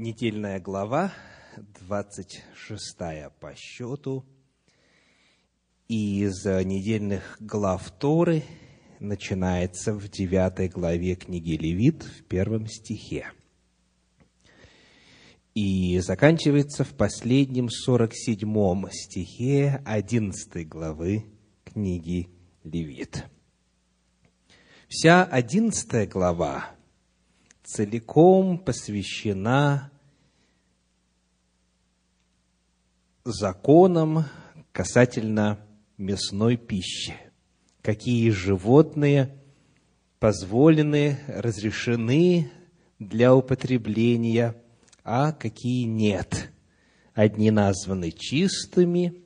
недельная глава, 26 по счету. Из недельных глав Торы начинается в 9 главе книги Левит в первом стихе. И заканчивается в последнем 47 стихе 11 главы книги Левит. Вся 11 глава целиком посвящена законам касательно мясной пищи. Какие животные позволены, разрешены для употребления, а какие нет. Одни названы чистыми,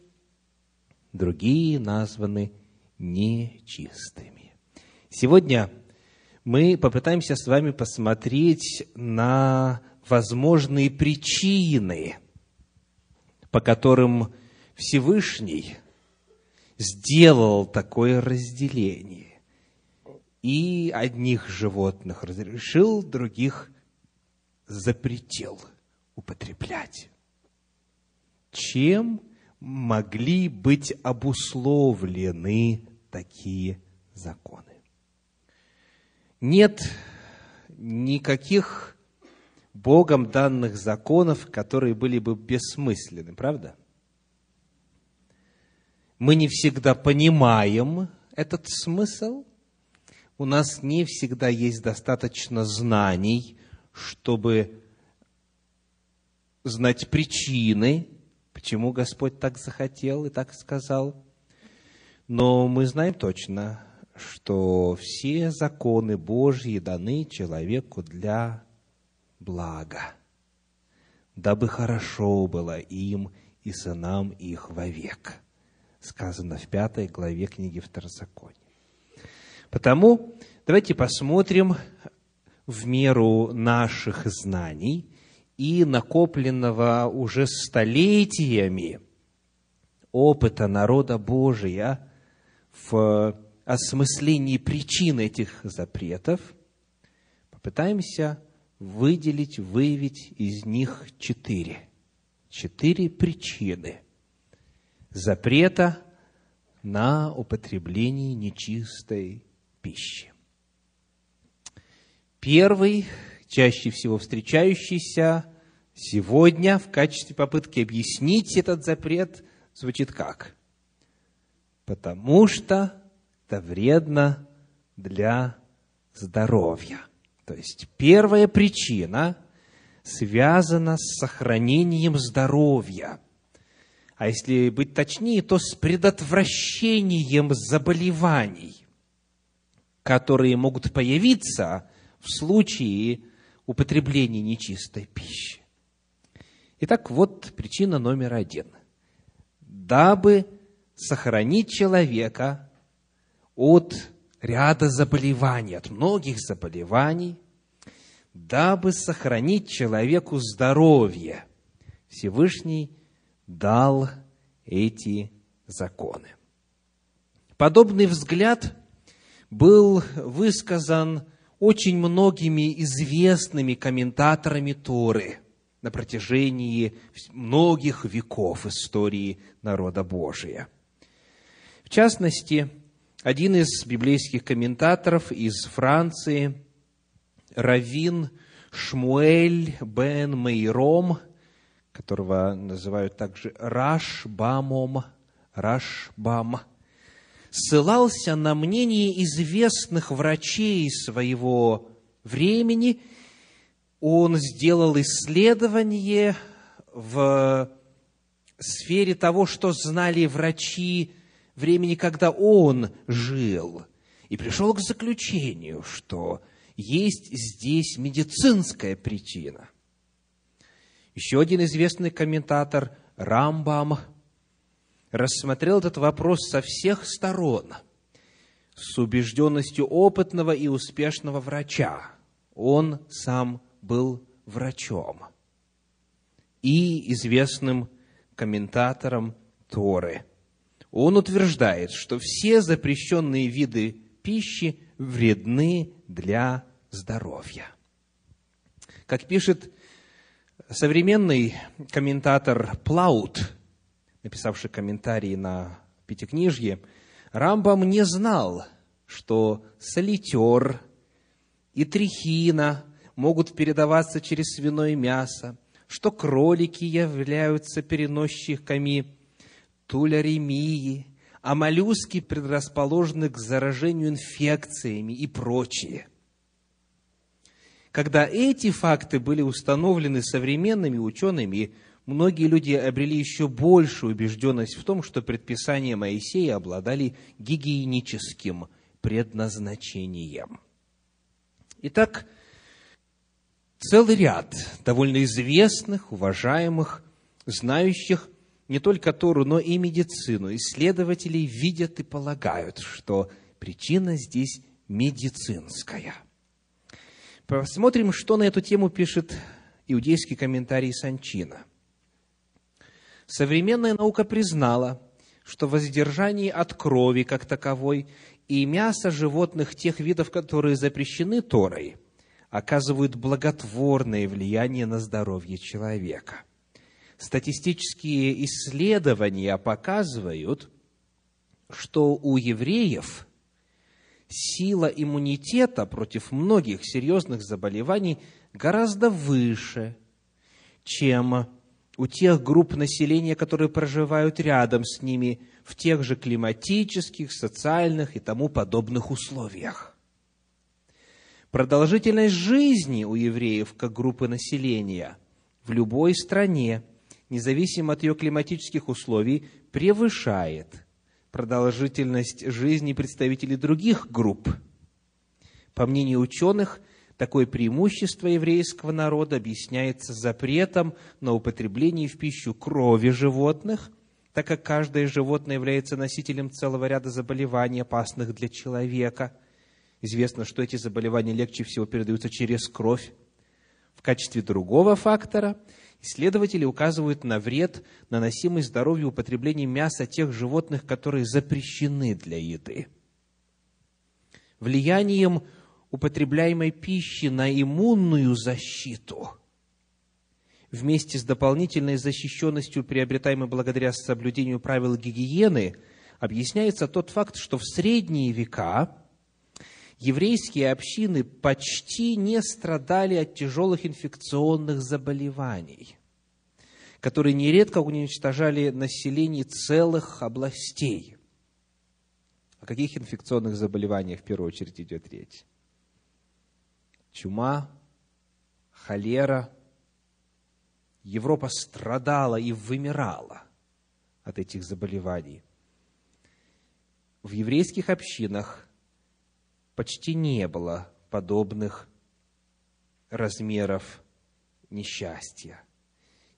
другие названы нечистыми. Сегодня мы попытаемся с вами посмотреть на возможные причины, по которым Всевышний сделал такое разделение. И одних животных разрешил, других запретил употреблять. Чем могли быть обусловлены такие законы? нет никаких Богом данных законов, которые были бы бессмысленны, правда? Мы не всегда понимаем этот смысл, у нас не всегда есть достаточно знаний, чтобы знать причины, почему Господь так захотел и так сказал. Но мы знаем точно, что все законы Божьи даны человеку для блага, дабы хорошо было им и сынам их вовек. Сказано в пятой главе книги Второзакония. Потому давайте посмотрим в меру наших знаний и накопленного уже столетиями опыта народа Божия в осмыслении причин этих запретов, попытаемся выделить, выявить из них четыре. Четыре причины запрета на употребление нечистой пищи. Первый, чаще всего встречающийся сегодня в качестве попытки объяснить этот запрет, звучит как? Потому что это вредно для здоровья. То есть первая причина связана с сохранением здоровья. А если быть точнее, то с предотвращением заболеваний, которые могут появиться в случае употребления нечистой пищи. Итак, вот причина номер один. Дабы сохранить человека от ряда заболеваний, от многих заболеваний, дабы сохранить человеку здоровье. Всевышний дал эти законы. Подобный взгляд был высказан очень многими известными комментаторами Торы на протяжении многих веков истории народа Божия. В частности, один из библейских комментаторов из Франции, Равин Шмуэль бен Мейром, которого называют также Рашбамом, Рашбам, ссылался на мнение известных врачей своего времени. Он сделал исследование в сфере того, что знали врачи времени, когда он жил, и пришел к заключению, что есть здесь медицинская причина. Еще один известный комментатор Рамбам рассмотрел этот вопрос со всех сторон, с убежденностью опытного и успешного врача. Он сам был врачом и известным комментатором Торы – он утверждает, что все запрещенные виды пищи вредны для здоровья. Как пишет Современный комментатор Плаут, написавший комментарии на Пятикнижье, Рамбам не знал, что солитер и трихина могут передаваться через свиное мясо, что кролики являются переносчиками туляремии, а моллюски предрасположены к заражению инфекциями и прочее. Когда эти факты были установлены современными учеными, многие люди обрели еще большую убежденность в том, что предписания Моисея обладали гигиеническим предназначением. Итак, целый ряд довольно известных, уважаемых, знающих не только Тору, но и медицину. Исследователи видят и полагают, что причина здесь медицинская. Посмотрим, что на эту тему пишет иудейский комментарий Санчина. Современная наука признала, что воздержание от крови как таковой и мясо животных тех видов, которые запрещены Торой, оказывают благотворное влияние на здоровье человека – статистические исследования показывают, что у евреев сила иммунитета против многих серьезных заболеваний гораздо выше, чем у тех групп населения, которые проживают рядом с ними в тех же климатических, социальных и тому подобных условиях. Продолжительность жизни у евреев как группы населения в любой стране – независимо от ее климатических условий, превышает продолжительность жизни представителей других групп. По мнению ученых, такое преимущество еврейского народа объясняется запретом на употребление в пищу крови животных, так как каждое животное является носителем целого ряда заболеваний, опасных для человека. Известно, что эти заболевания легче всего передаются через кровь. В качестве другого фактора – Исследователи указывают на вред, наносимый здоровью употреблением мяса тех животных, которые запрещены для еды. Влиянием употребляемой пищи на иммунную защиту вместе с дополнительной защищенностью, приобретаемой благодаря соблюдению правил гигиены, объясняется тот факт, что в средние века еврейские общины почти не страдали от тяжелых инфекционных заболеваний, которые нередко уничтожали население целых областей. О каких инфекционных заболеваниях в первую очередь идет речь? Чума, холера. Европа страдала и вымирала от этих заболеваний. В еврейских общинах почти не было подобных размеров несчастья.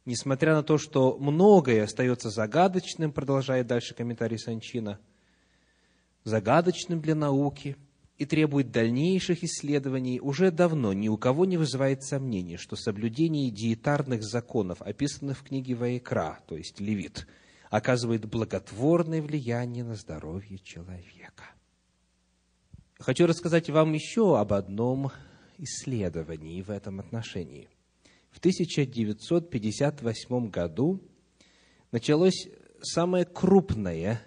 Несмотря на то, что многое остается загадочным, продолжает дальше комментарий Санчина, загадочным для науки и требует дальнейших исследований, уже давно ни у кого не вызывает сомнений, что соблюдение диетарных законов, описанных в книге Ваикра, то есть Левит, оказывает благотворное влияние на здоровье человека. Хочу рассказать вам еще об одном исследовании в этом отношении. В 1958 году началось самое крупное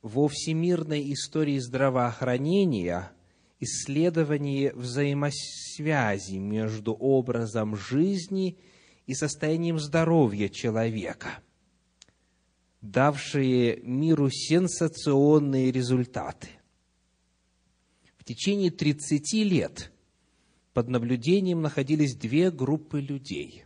во всемирной истории здравоохранения исследование взаимосвязи между образом жизни и состоянием здоровья человека, давшие миру сенсационные результаты – течение 30 лет под наблюдением находились две группы людей,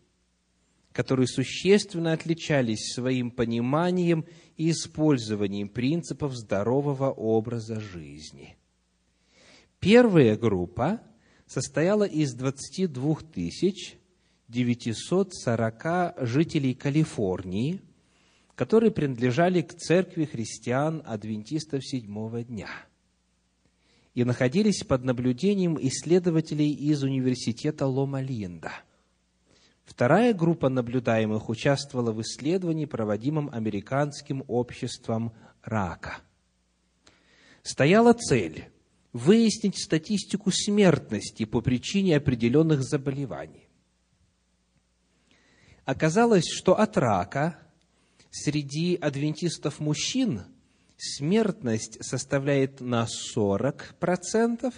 которые существенно отличались своим пониманием и использованием принципов здорового образа жизни. Первая группа состояла из 22 тысяч 940 жителей Калифорнии, которые принадлежали к церкви христиан-адвентистов седьмого дня – и находились под наблюдением исследователей из университета Лома-Линда. Вторая группа наблюдаемых участвовала в исследовании, проводимом американским обществом рака. Стояла цель выяснить статистику смертности по причине определенных заболеваний. Оказалось, что от рака среди адвентистов мужчин смертность составляет на 40%,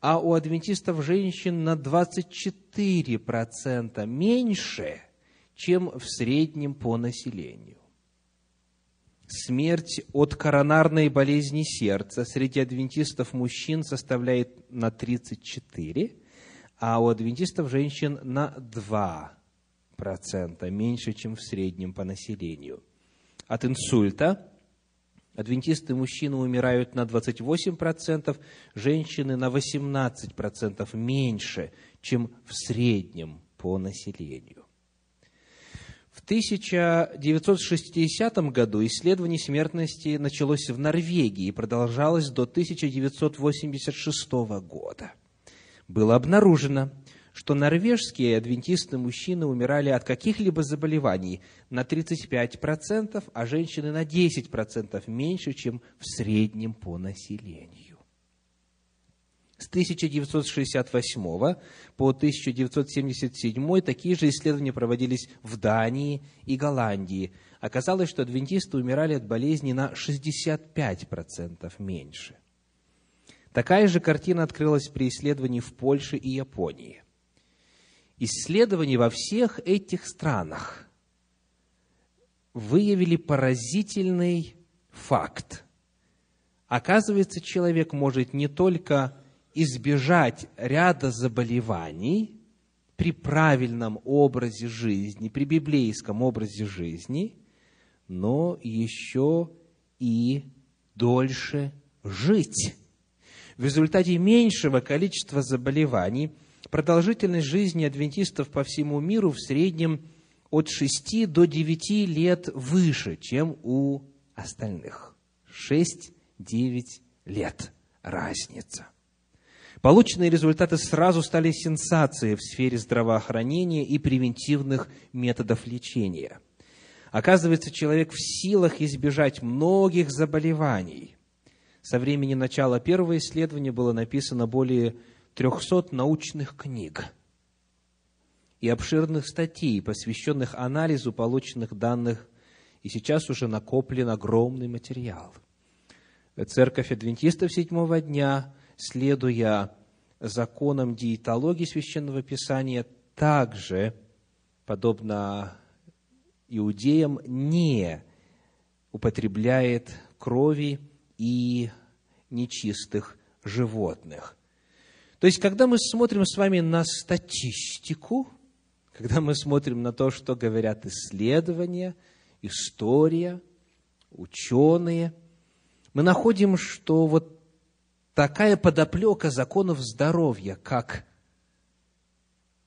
а у адвентистов женщин на 24% меньше, чем в среднем по населению. Смерть от коронарной болезни сердца среди адвентистов мужчин составляет на 34, а у адвентистов женщин на 2%, меньше, чем в среднем по населению. От инсульта Адвентисты мужчины умирают на 28%, женщины на 18% меньше, чем в среднем по населению. В 1960 году исследование смертности началось в Норвегии и продолжалось до 1986 года. Было обнаружено, что норвежские адвентисты-мужчины умирали от каких-либо заболеваний на 35%, а женщины на 10% меньше, чем в среднем по населению. С 1968 по 1977 такие же исследования проводились в Дании и Голландии. Оказалось, что адвентисты умирали от болезни на 65% меньше. Такая же картина открылась при исследовании в Польше и Японии – исследования во всех этих странах выявили поразительный факт. Оказывается, человек может не только избежать ряда заболеваний при правильном образе жизни, при библейском образе жизни, но еще и дольше жить. В результате меньшего количества заболеваний – продолжительность жизни адвентистов по всему миру в среднем от 6 до 9 лет выше, чем у остальных. 6-9 лет разница. Полученные результаты сразу стали сенсацией в сфере здравоохранения и превентивных методов лечения. Оказывается, человек в силах избежать многих заболеваний. Со времени начала первого исследования было написано более 300 научных книг и обширных статей, посвященных анализу полученных данных, и сейчас уже накоплен огромный материал. Церковь адвентистов седьмого дня, следуя законам диетологии Священного Писания, также, подобно иудеям, не употребляет крови и нечистых животных. То есть, когда мы смотрим с вами на статистику, когда мы смотрим на то, что говорят исследования, история, ученые, мы находим, что вот такая подоплека законов здоровья, как,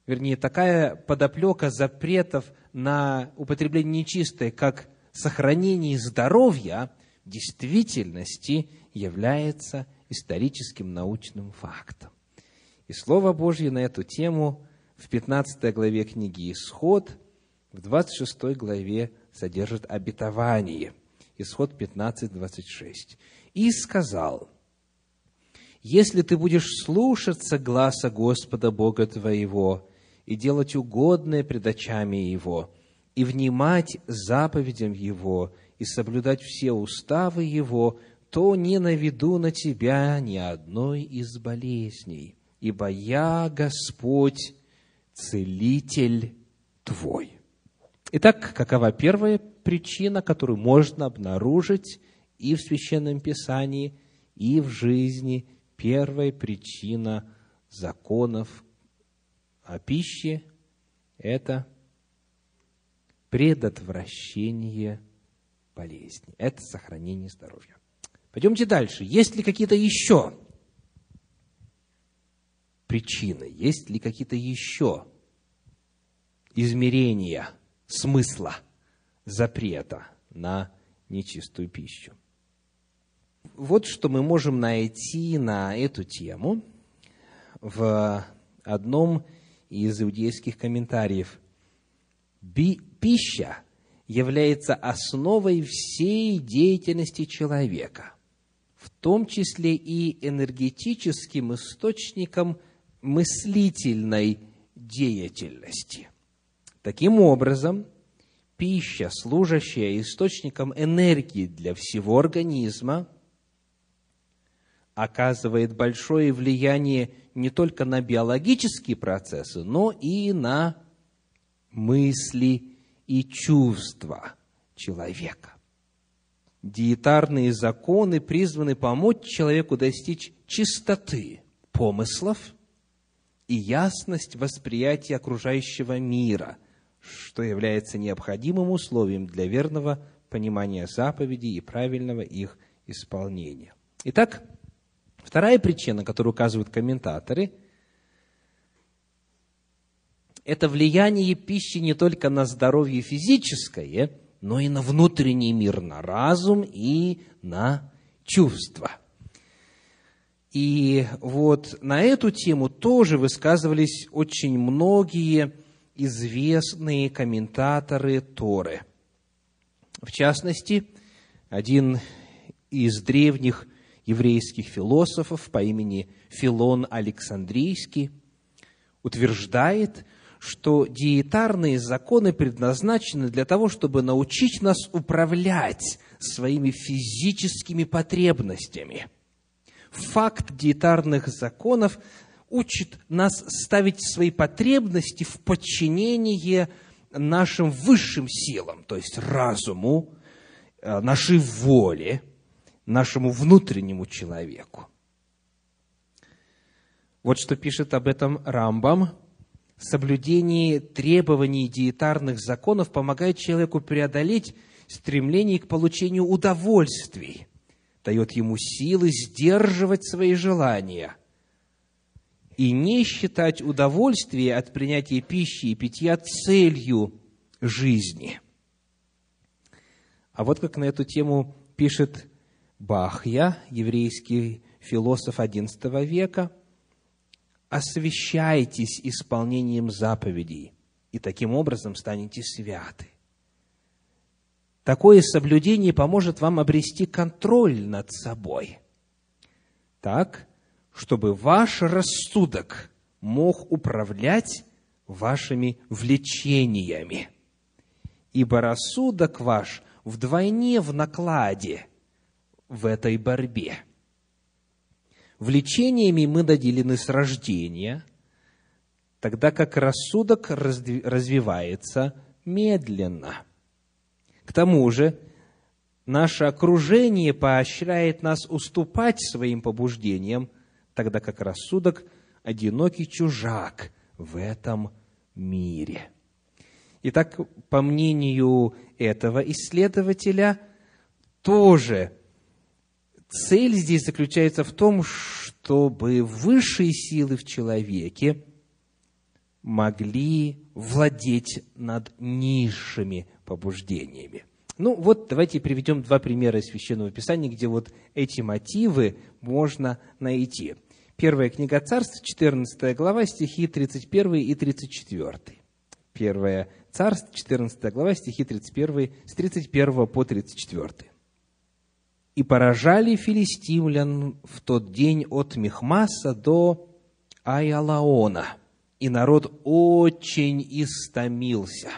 вернее, такая подоплека запретов на употребление нечистой, как сохранение здоровья, в действительности является историческим научным фактом. И Слово Божье на эту тему в 15 главе книги «Исход», в 26 главе содержит обетование. Исход 15, 26. «И сказал, если ты будешь слушаться гласа Господа Бога твоего и делать угодное пред очами Его, и внимать заповедям Его, и соблюдать все уставы Его, то не наведу на тебя ни одной из болезней, ибо я Господь, целитель твой. Итак, какова первая причина, которую можно обнаружить и в Священном Писании, и в жизни? Первая причина законов о пище – это предотвращение болезни, это сохранение здоровья. Пойдемте дальше. Есть ли какие-то еще причины? Есть ли какие-то еще измерения смысла запрета на нечистую пищу? Вот что мы можем найти на эту тему в одном из иудейских комментариев. Пища является основой всей деятельности человека, в том числе и энергетическим источником – мыслительной деятельности. Таким образом, пища, служащая источником энергии для всего организма, оказывает большое влияние не только на биологические процессы, но и на мысли и чувства человека. Диетарные законы призваны помочь человеку достичь чистоты помыслов и ясность восприятия окружающего мира, что является необходимым условием для верного понимания заповедей и правильного их исполнения. Итак, Вторая причина, которую указывают комментаторы, это влияние пищи не только на здоровье физическое, но и на внутренний мир, на разум и на чувства. И вот на эту тему тоже высказывались очень многие известные комментаторы Торы. В частности, один из древних еврейских философов по имени Филон Александрийский утверждает, что диетарные законы предназначены для того, чтобы научить нас управлять своими физическими потребностями. Факт диетарных законов учит нас ставить свои потребности в подчинение нашим высшим силам, то есть разуму, э, нашей воле – нашему внутреннему человеку. Вот что пишет об этом Рамбам. Соблюдение требований диетарных законов помогает человеку преодолеть стремление к получению удовольствий, дает ему силы сдерживать свои желания и не считать удовольствие от принятия пищи и питья целью жизни. А вот как на эту тему пишет Бахья, еврейский философ XI века, освящайтесь исполнением заповедей, и таким образом станете святы. Такое соблюдение поможет вам обрести контроль над собой, так, чтобы ваш рассудок мог управлять вашими влечениями. Ибо рассудок ваш вдвойне в накладе – в этой борьбе. Влечениями мы наделены с рождения, тогда как рассудок развивается медленно. К тому же, наше окружение поощряет нас уступать своим побуждениям, тогда как рассудок – одинокий чужак в этом мире. Итак, по мнению этого исследователя, тоже Цель здесь заключается в том, чтобы высшие силы в человеке могли владеть над низшими побуждениями. Ну вот давайте приведем два примера из Священного Писания, где вот эти мотивы можно найти. Первая книга Царств, 14 глава, стихи 31 и 34. Первая Царств, 14 глава, стихи 31, с 31 по 34 и поражали филистимлян в тот день от Мехмаса до Айалаона, и народ очень истомился.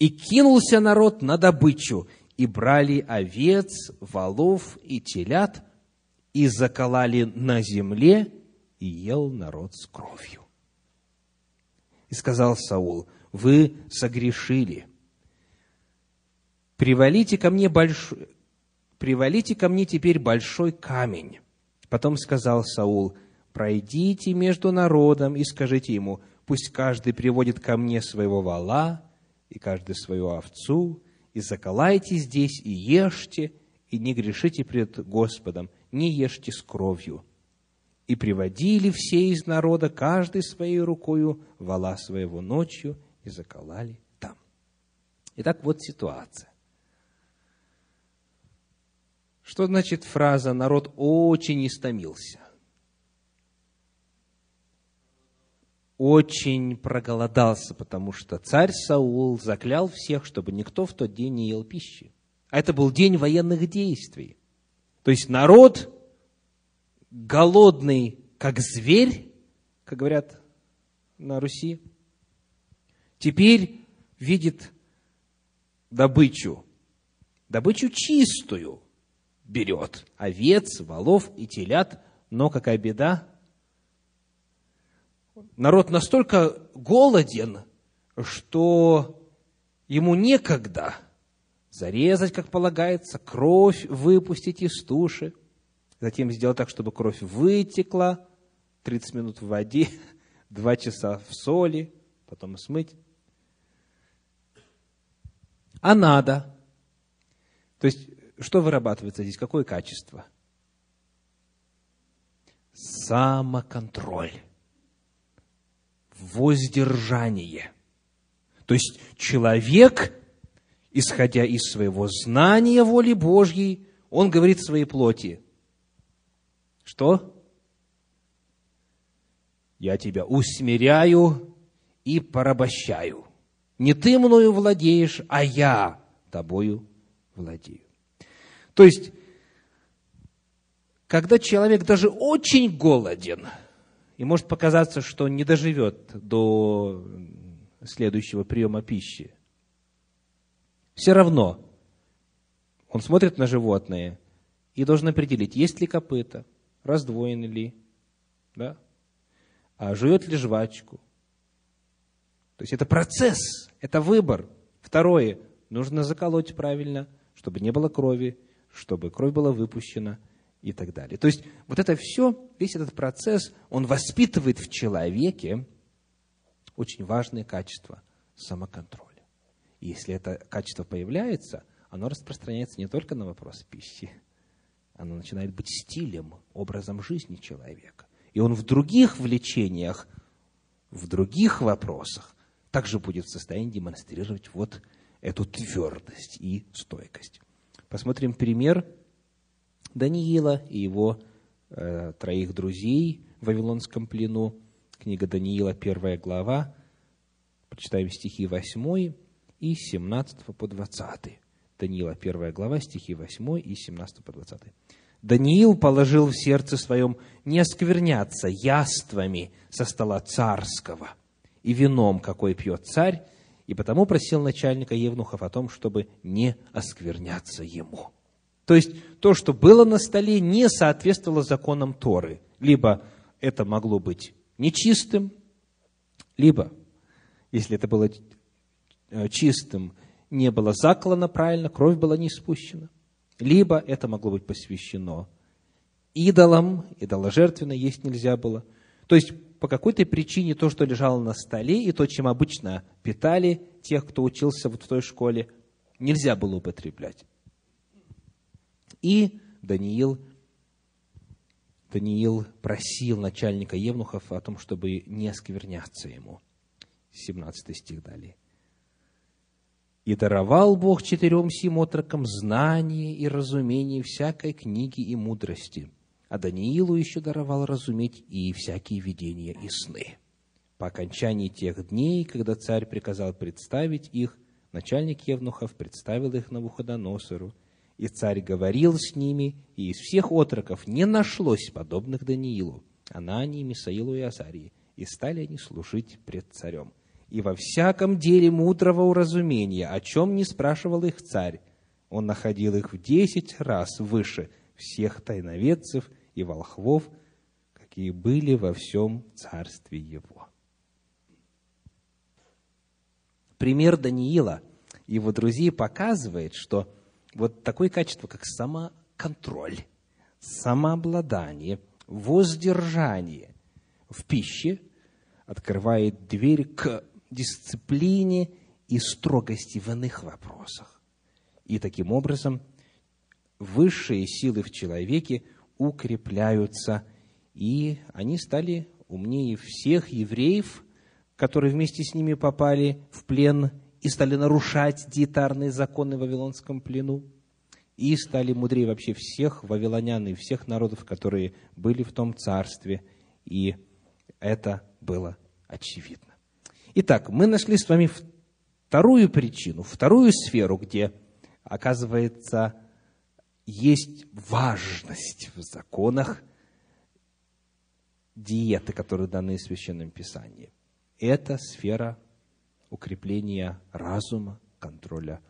И кинулся народ на добычу, и брали овец, волов и телят, и заколали на земле, и ел народ с кровью. И сказал Саул, вы согрешили, привалите ко мне большой, привалите ко мне теперь большой камень. Потом сказал Саул, пройдите между народом и скажите ему, пусть каждый приводит ко мне своего вала, и каждый свою овцу, и заколайте здесь, и ешьте, и не грешите пред Господом, не ешьте с кровью. И приводили все из народа, каждый своей рукою, вала своего ночью, и заколали там. Итак, вот ситуация. Что значит фраза «народ очень истомился»? Очень проголодался, потому что царь Саул заклял всех, чтобы никто в тот день не ел пищи. А это был день военных действий. То есть народ голодный, как зверь, как говорят на Руси, теперь видит добычу. Добычу чистую берет. Овец, волов и телят. Но какая беда? Народ настолько голоден, что ему некогда зарезать, как полагается, кровь выпустить из туши, затем сделать так, чтобы кровь вытекла, 30 минут в воде, 2 часа в соли, потом смыть. А надо. То есть, что вырабатывается здесь? Какое качество? Самоконтроль. Воздержание. То есть, человек, исходя из своего знания воли Божьей, он говорит своей плоти. Что? Я тебя усмиряю и порабощаю. Не ты мною владеешь, а я тобою владею. То есть, когда человек даже очень голоден, и может показаться, что не доживет до следующего приема пищи, все равно он смотрит на животное и должен определить, есть ли копыта, раздвоены ли, да, а жует ли жвачку, то есть это процесс, это выбор. Второе, нужно заколоть правильно, чтобы не было крови, чтобы кровь была выпущена и так далее. То есть вот это все, весь этот процесс, он воспитывает в человеке очень важное качество самоконтроля. И если это качество появляется, оно распространяется не только на вопрос пищи, оно начинает быть стилем, образом жизни человека. И он в других влечениях, в других вопросах также будет в состоянии демонстрировать вот эту твердость и стойкость. Посмотрим пример Даниила и его э, троих друзей в Вавилонском плену. Книга Даниила, первая глава. Почитаем стихи 8 и 17 по 20. Даниила, первая глава, стихи 8 и 17 по 20. Даниил положил в сердце своем не оскверняться яствами со стола царского – и вином, какой пьет царь, и потому просил начальника Евнухов о том, чтобы не оскверняться ему. То есть то, что было на столе, не соответствовало законам Торы. Либо это могло быть нечистым, либо, если это было э, чистым, не было заклано правильно, кровь была не спущена. Либо это могло быть посвящено идолам, идоложертвенно есть нельзя было. То есть по какой-то причине то, что лежало на столе, и то, чем обычно питали тех, кто учился вот в той школе, нельзя было употреблять. И Даниил, Даниил просил начальника Евнухов о том, чтобы не оскверняться ему. 17 стих далее. «И даровал Бог четырем сим отрокам знание и разумение всякой книги и мудрости» а Даниилу еще даровал разуметь и всякие видения и сны. По окончании тех дней, когда царь приказал представить их, начальник Евнухов представил их Навуходоносору, и царь говорил с ними, и из всех отроков не нашлось подобных Даниилу, Анании, Мисаилу и Азарии, и стали они служить пред царем. И во всяком деле мудрого уразумения, о чем не спрашивал их царь, он находил их в десять раз выше всех тайноведцев и волхвов, какие были во всем царстве его. Пример Даниила и его друзей показывает, что вот такое качество, как самоконтроль, самообладание, воздержание в пище открывает дверь к дисциплине и строгости в иных вопросах. И таким образом высшие силы в человеке укрепляются, и они стали умнее всех евреев, которые вместе с ними попали в плен и стали нарушать диетарные законы в Вавилонском плену, и стали мудрее вообще всех вавилонян и всех народов, которые были в том царстве, и это было очевидно. Итак, мы нашли с вами вторую причину, вторую сферу, где, оказывается, есть важность в законах диеты, которые даны в Священном Писании. Это сфера укрепления разума, контроля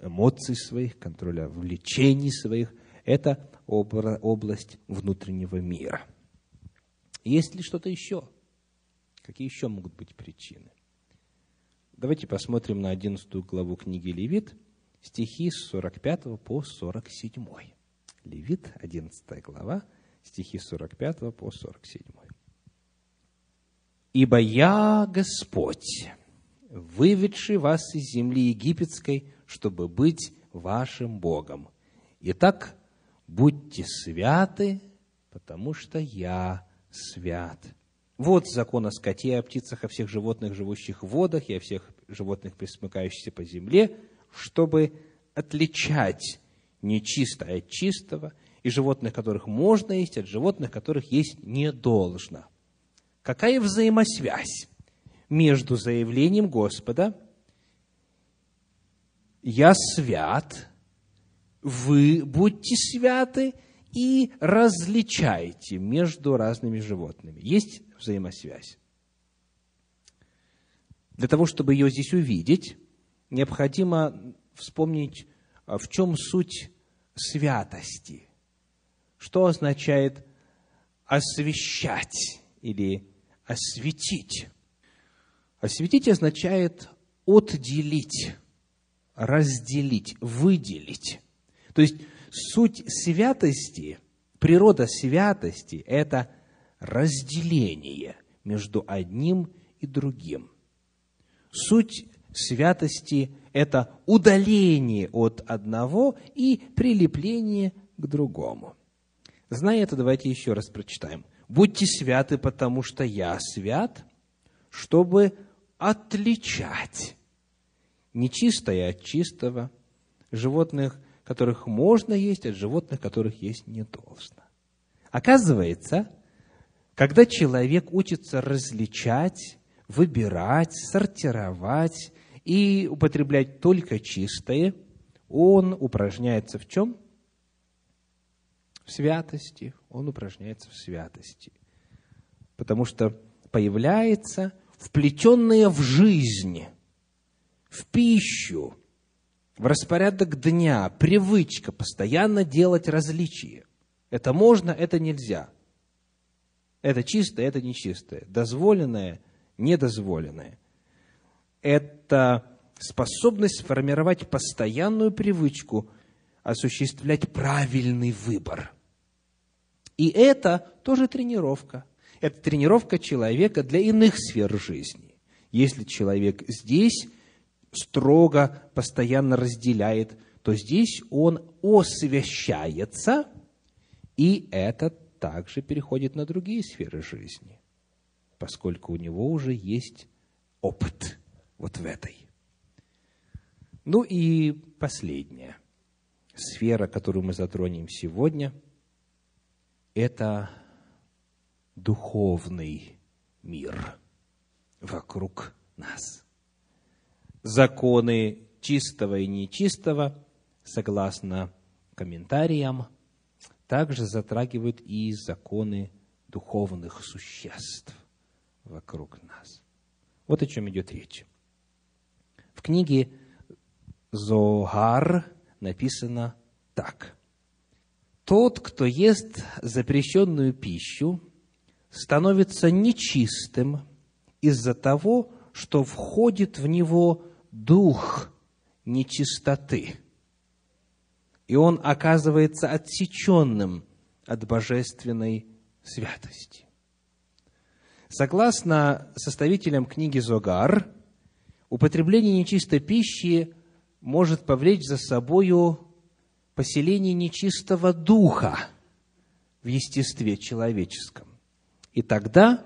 эмоций своих, контроля влечений своих. Это область внутреннего мира. Есть ли что-то еще? Какие еще могут быть причины? Давайте посмотрим на 11 главу книги Левит, стихи с 45 по 47. Левит, 11 глава, стихи с 45 по 47. «Ибо я Господь, выведший вас из земли египетской, чтобы быть вашим Богом. Итак, будьте святы, потому что я свят. Вот закон о скоте, о птицах, о всех животных, живущих в водах, и о всех животных, присмыкающихся по земле, чтобы отличать нечистое от чистого, и животных, которых можно есть, от животных, которых есть не должно. Какая взаимосвязь между заявлением Господа «Я свят», «Вы будьте святы» и различайте между разными животными. Есть взаимосвязь. Для того, чтобы ее здесь увидеть, необходимо вспомнить, а, в чем суть святости. Что означает освещать или осветить? Осветить означает отделить, разделить, выделить. То есть суть святости, природа святости – это разделение между одним и другим. Суть святости – это удаление от одного и прилепление к другому. Зная это, давайте еще раз прочитаем. «Будьте святы, потому что я свят, чтобы отличать нечистое от чистого, животных, которых можно есть, от животных, которых есть не должно». Оказывается, когда человек учится различать, выбирать, сортировать и употреблять только чистое, он упражняется в чем? В святости. Он упражняется в святости. Потому что появляется вплетенная в жизнь, в пищу, в распорядок дня, привычка постоянно делать различия. Это можно, это нельзя. Это чистое, это нечистое. Дозволенное, недозволенное. Это способность сформировать постоянную привычку осуществлять правильный выбор. И это тоже тренировка. Это тренировка человека для иных сфер жизни. Если человек здесь строго, постоянно разделяет, то здесь он освящается, и это также переходит на другие сферы жизни, поскольку у него уже есть опыт вот в этой. Ну и последняя сфера, которую мы затронем сегодня, это духовный мир вокруг нас. Законы чистого и нечистого, согласно комментариям, также затрагивают и законы духовных существ вокруг нас. Вот о чем идет речь. В книге Зогар написано так. Тот, кто ест запрещенную пищу, становится нечистым из-за того, что входит в него дух нечистоты. И он оказывается отсеченным от божественной святости. Согласно составителям книги Зогар, употребление нечистой пищи может повлечь за собою поселение нечистого духа в естестве человеческом. И тогда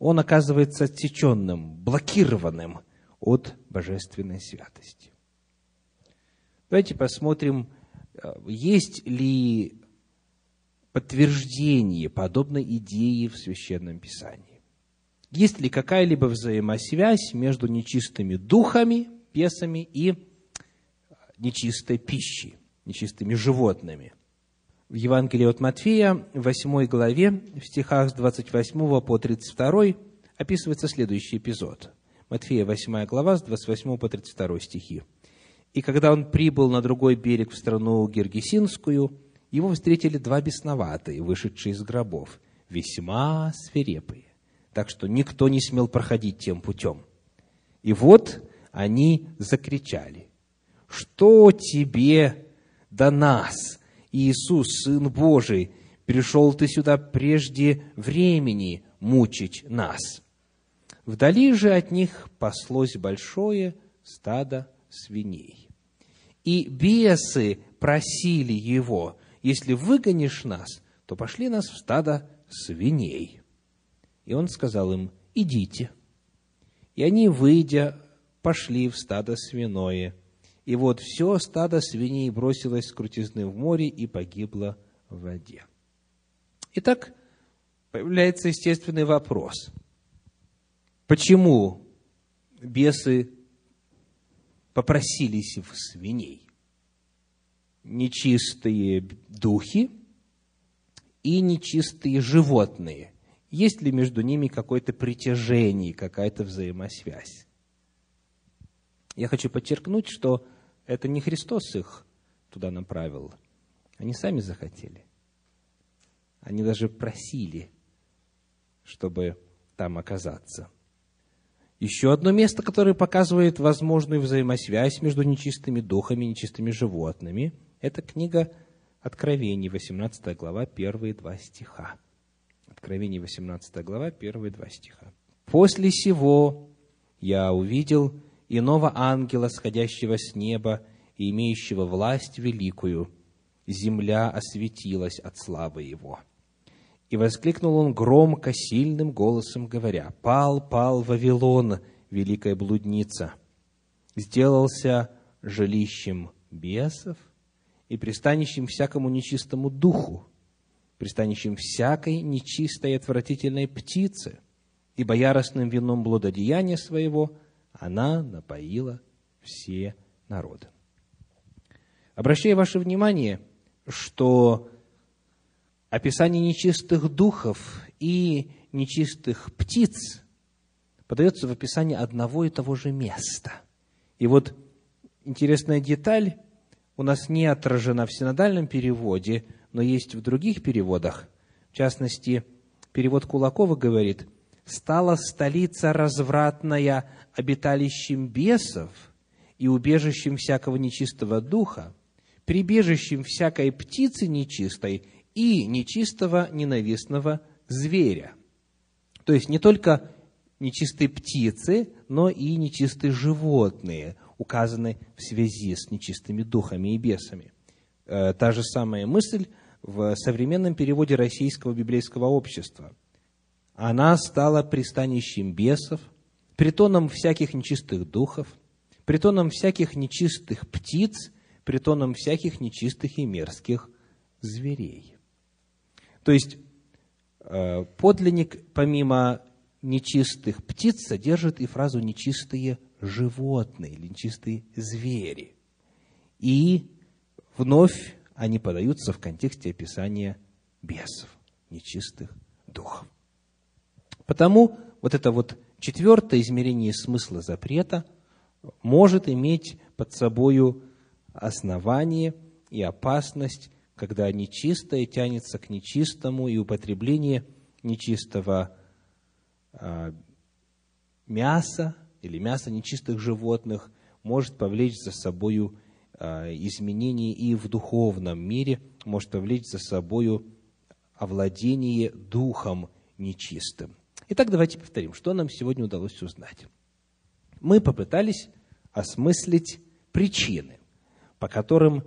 он оказывается отсеченным, блокированным от божественной святости. Давайте посмотрим, э, есть ли подтверждение подобной идеи в Священном Писании. Есть ли какая-либо взаимосвязь между нечистыми духами, песами и нечистой пищей, нечистыми животными. В Евангелии от Матфея, в 8 главе, в стихах с 28 по 32 описывается следующий эпизод. Матфея 8 глава, с 28 по 32 стихи. «И когда он прибыл на другой берег в страну Гергесинскую, его встретили два бесноватые, вышедшие из гробов, весьма свирепые, так что никто не смел проходить тем путем. И вот они закричали, «Что тебе до нас, Иисус, Сын Божий, пришел ты сюда прежде времени мучить нас?» Вдали же от них паслось большое стадо свиней. И бесы просили его, если выгонишь нас, то пошли нас в стадо свиней. И он сказал им, идите. И они, выйдя, пошли в стадо свиное. И вот все стадо свиней бросилось с крутизны в море и погибло в воде. Итак, появляется естественный вопрос. Почему бесы попросились в свиней? Нечистые духи и нечистые животные. Есть ли между ними какое-то притяжение, какая-то взаимосвязь? Я хочу подчеркнуть, что это не Христос их туда направил. Они сами захотели. Они даже просили, чтобы там оказаться. Еще одно место, которое показывает возможную взаимосвязь между нечистыми духами и нечистыми животными, это книга Откровений, 18 глава, первые два стиха. Откровений, 18 глава, первые два стиха. «После сего я увидел иного ангела, сходящего с неба и имеющего власть великую. Земля осветилась от славы его». И воскликнул он громко, сильным голосом, говоря, «Пал, пал Вавилон, великая блудница, сделался жилищем бесов и пристанищем всякому нечистому духу, пристанищем всякой нечистой и отвратительной птицы, ибо яростным вином блудодеяния своего она напоила все народы». Обращаю ваше внимание, что описание нечистых духов и нечистых птиц подается в описании одного и того же места. И вот интересная деталь у нас не отражена в синодальном переводе, но есть в других переводах. В частности, перевод Кулакова говорит, «Стала столица развратная обиталищем бесов и убежищем всякого нечистого духа, прибежищем всякой птицы нечистой и нечистого ненавистного зверя. То есть не только нечистые птицы, но и нечистые животные указаны в связи с нечистыми духами и бесами. Э, та же самая мысль в современном переводе Российского библейского общества. Она стала пристанищем бесов, притоном всяких нечистых духов, притоном всяких нечистых птиц, притоном всяких нечистых и мерзких зверей. То есть э, подлинник, помимо нечистых птиц, содержит и фразу «нечистые животные» или «нечистые звери». И вновь они подаются в контексте описания бесов, нечистых духов. Потому вот это вот четвертое измерение смысла запрета может иметь под собою основание и опасность когда нечистое тянется к нечистому, и употребление нечистого э, мяса или мяса нечистых животных может повлечь за собою э, изменения и в духовном мире, может повлечь за собою овладение духом нечистым. Итак, давайте повторим, что нам сегодня удалось узнать. Мы попытались осмыслить причины, по которым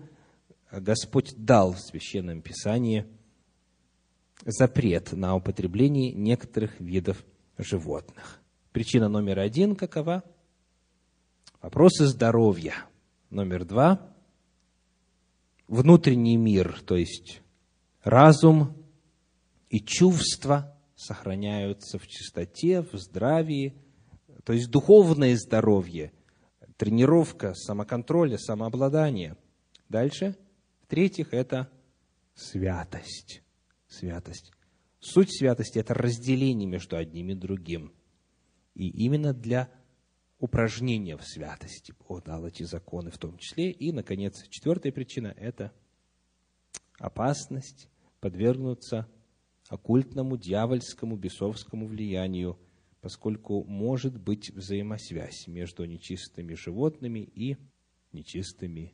Господь дал в Священном Писании запрет на употребление некоторых видов животных. Причина номер один какова? Вопросы здоровья. Номер два – внутренний мир, то есть разум и чувства сохраняются в чистоте, в здравии, то есть духовное здоровье, тренировка самоконтроля, самообладания. Дальше – в-третьих, это святость. Святость. Суть святости – это разделение между одним и другим. И именно для упражнения в святости. Бог дал эти законы в том числе. И, наконец, четвертая причина – это опасность подвергнуться оккультному, дьявольскому, бесовскому влиянию, поскольку может быть взаимосвязь между нечистыми животными и нечистыми.